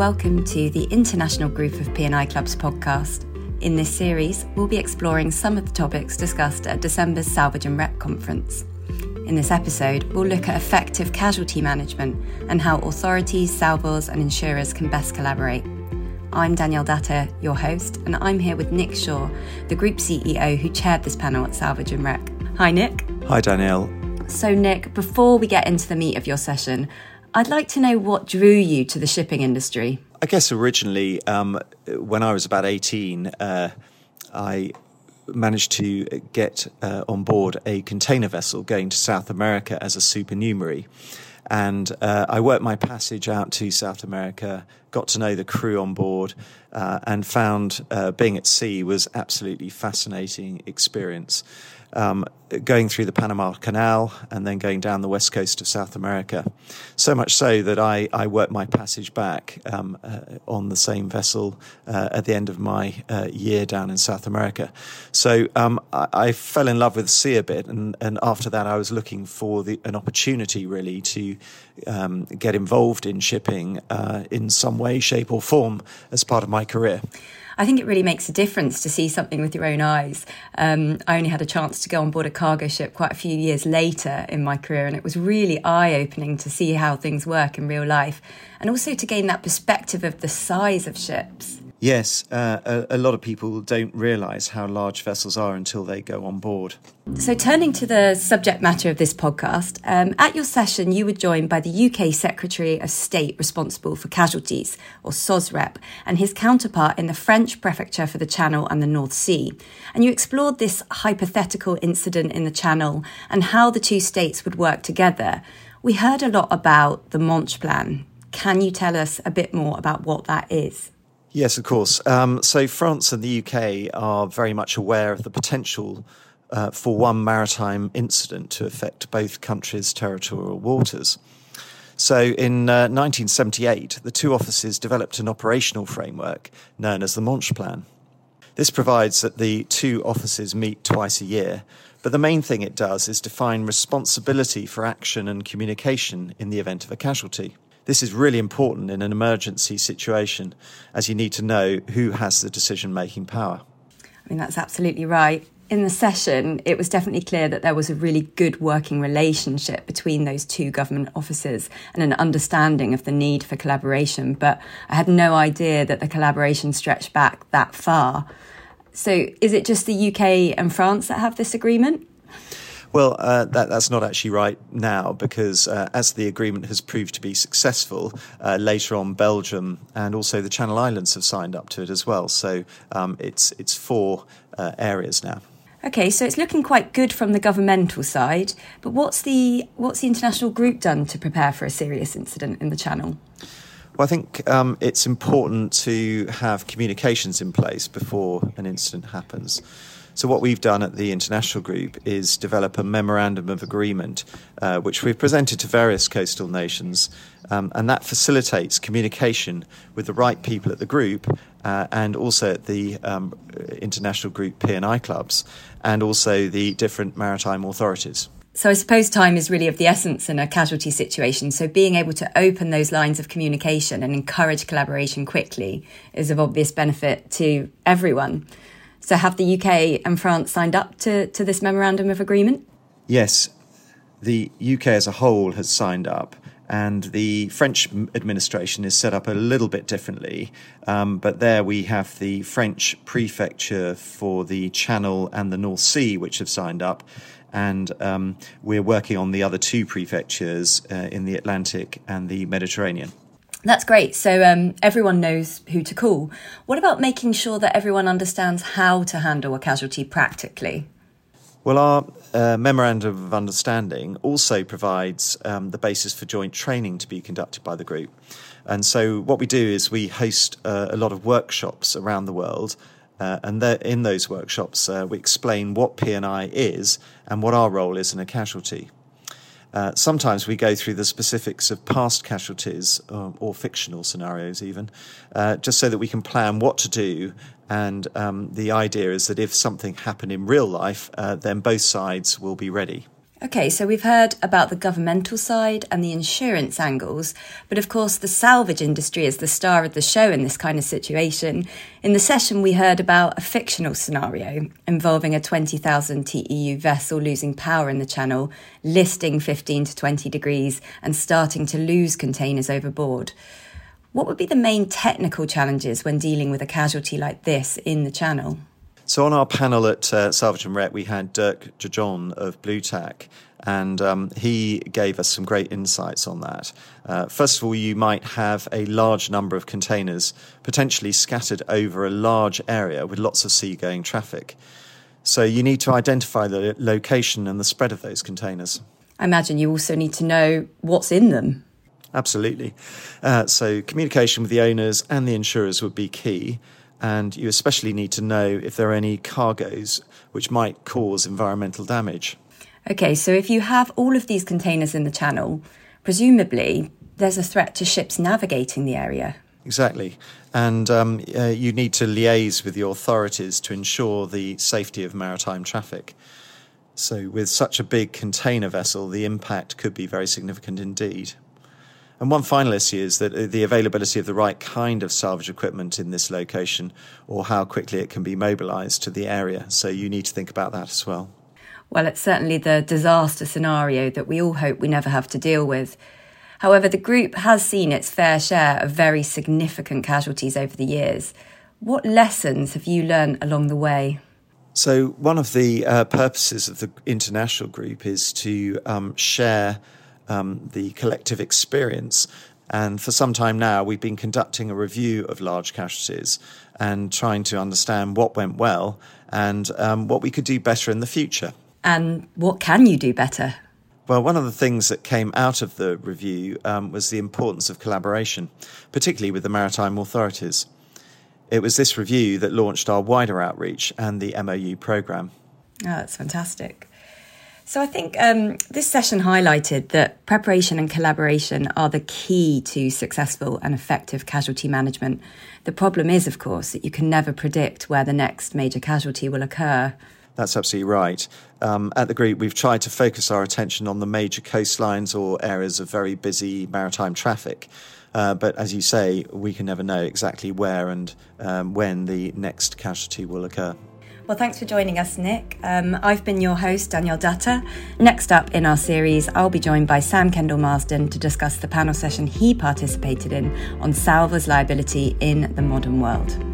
welcome to the International Group of P&I Clubs podcast. In this series, we'll be exploring some of the topics discussed at December's Salvage and Wreck conference. In this episode, we'll look at effective casualty management and how authorities, salvors, and insurers can best collaborate. I'm Danielle Datter, your host, and I'm here with Nick Shaw, the group CEO who chaired this panel at Salvage and Wreck. Hi, Nick. Hi, Danielle. So, Nick, before we get into the meat of your session, I'd like to know what drew you to the shipping industry. I guess originally, um, when I was about 18, uh, I managed to get uh, on board a container vessel going to South America as a supernumerary. And uh, I worked my passage out to South America, got to know the crew on board, uh, and found uh, being at sea was absolutely fascinating experience um, going through the Panama Canal and then going down the west coast of South America. So much so that I, I worked my passage back um, uh, on the same vessel uh, at the end of my uh, year down in South America. So um, I, I, fell in love with the sea a bit, and, and after that, I was looking for the, an opportunity really to um, get involved in shipping uh, in some way, shape, or form as part of my career. I think it really makes a difference to see something with your own eyes. Um, I only had a chance to go on board a cargo ship quite a few years later in my career, and it was really eye opening to see how things work in real life and also to gain that perspective of the size of ships. Yes, uh, a, a, lot of people don't realise how large vessels are until they go on board. So, turning to the subject matter of this podcast, um, at your session, you were joined by the UK Secretary of State responsible for casualties, or SOSREP, and his counterpart in the French Prefecture for the Channel and the North Sea. And you explored this hypothetical incident in the Channel and how the two states would work together. We heard a lot about the Manche Plan. Can you tell us a bit more about what that is? Yes, of course. Um, so France and the UK are very much aware of the potential uh, for one maritime incident to affect both countries' territorial waters. So in uh, 1978, the two offices developed an operational framework known as the Manche Plan. This provides that the two offices meet twice a year, but the main thing it does is define responsibility for action and communication in the event of a casualty. This is really important in an emergency situation, as you need to know who has the decision making power. I mean, that's absolutely right. In the session, it was definitely clear that there was a really good working relationship between those two government offices and an understanding of the need for collaboration. But I had no idea that the collaboration stretched back that far. So, is it just the UK and France that have this agreement? Well, uh, that, that's not actually right now because uh, as the agreement has proved to be successful, uh, later on Belgium and also the Channel Islands have signed up to it as well. So um, it's it's four uh, areas now. Okay, so it's looking quite good from the governmental side, but what's the what's the international group done to prepare for a serious incident in the Channel? Well, I think um, it's important to have communications in place before an incident happens. So, what we've done at the international group is develop a memorandum of agreement, uh, which we've presented to various coastal nations, um, and that facilitates communication with the right people at the group uh, and also at the um, international group P&I clubs, and also the different maritime authorities. So I suppose time is really of the essence in a casualty situation. So being able to open those lines of communication and encourage collaboration quickly is of obvious benefit to everyone. So, have the UK and France signed up to, to this memorandum of agreement? Yes, the UK as a whole has signed up, and the French administration is set up a little bit differently. Um, but there we have the French prefecture for the Channel and the North Sea, which have signed up. And um, we're working on the other two prefectures uh, in the Atlantic and the Mediterranean. That's great. So um, everyone knows who to call. What about making sure that everyone understands how to handle a casualty practically? Well, our uh, memorandum of understanding also provides um, the basis for joint training to be conducted by the group. And so, what we do is we host uh, a lot of workshops around the world. Uh, and in those workshops, uh, we explain what P&I is and what our role is in a casualty. Uh, sometimes we go through the specifics of past casualties um, or fictional scenarios, even, uh, just so that we can plan what to do. And um, the idea is that if something happened in real life, uh, then both sides will be ready. Okay, so we've heard about the governmental side and the insurance angles, but of course, the salvage industry is the star of the show in this kind of situation. In the session, we heard about a fictional scenario involving a 20,000 TEU vessel losing power in the channel, listing 15 to 20 degrees, and starting to lose containers overboard. What would be the main technical challenges when dealing with a casualty like this in the channel? So on our panel at uh, Salvage and Wreck, we had Dirk Jajon of BlueTac, and um, he gave us some great insights on that. Uh, first of all, you might have a large number of containers potentially scattered over a large area with lots of seagoing traffic. So you need to identify the location and the spread of those containers. I imagine you also need to know what's in them. Absolutely. Uh, so communication with the owners and the insurers would be key and you especially need to know if there are any cargoes which might cause environmental damage. Okay, so if you have all of these containers in the channel, presumably there's a threat to ships navigating the area. Exactly. And um, uh, you need to liaise with the authorities to ensure the safety of maritime traffic. So, with such a big container vessel, the impact could be very significant indeed. And one final issue is that uh, the availability of the right kind of salvage equipment in this location or how quickly it can be mobilised to the area. So you need to think about that as well. Well, it's certainly the disaster scenario that we all hope we never have to deal with. However, the group has seen its fair share of very significant casualties over the years. What lessons have you learned along the way? So, one of the uh, purposes of the international group is to um, share um, the collective experience. And for some time now, we've been conducting a review of large casualties and trying to understand what went well and um, what we could do better in the future. And what can you do better? Well, one of the things that came out of the review um, was the importance of collaboration, particularly with the maritime authorities. It was this review that launched our wider outreach and the MOU programme. Oh, that's fantastic. So I think um, this session highlighted that preparation and collaboration are the key to successful and effective casualty management. The problem is, of course, that you can never predict where the next major casualty will occur. That's absolutely right. Um, at the group, we've tried to focus our attention on the major coastlines or areas of very busy maritime traffic. Uh, but as you say, we can never know exactly where and um, when the next casualty will occur. Well, thanks for joining us, Nick. Um, I've been your host, Danielle Datta. Next up in our series, I'll be joined by Sam Kendall Marsden to discuss the panel session he participated in on salvors liability in the modern world.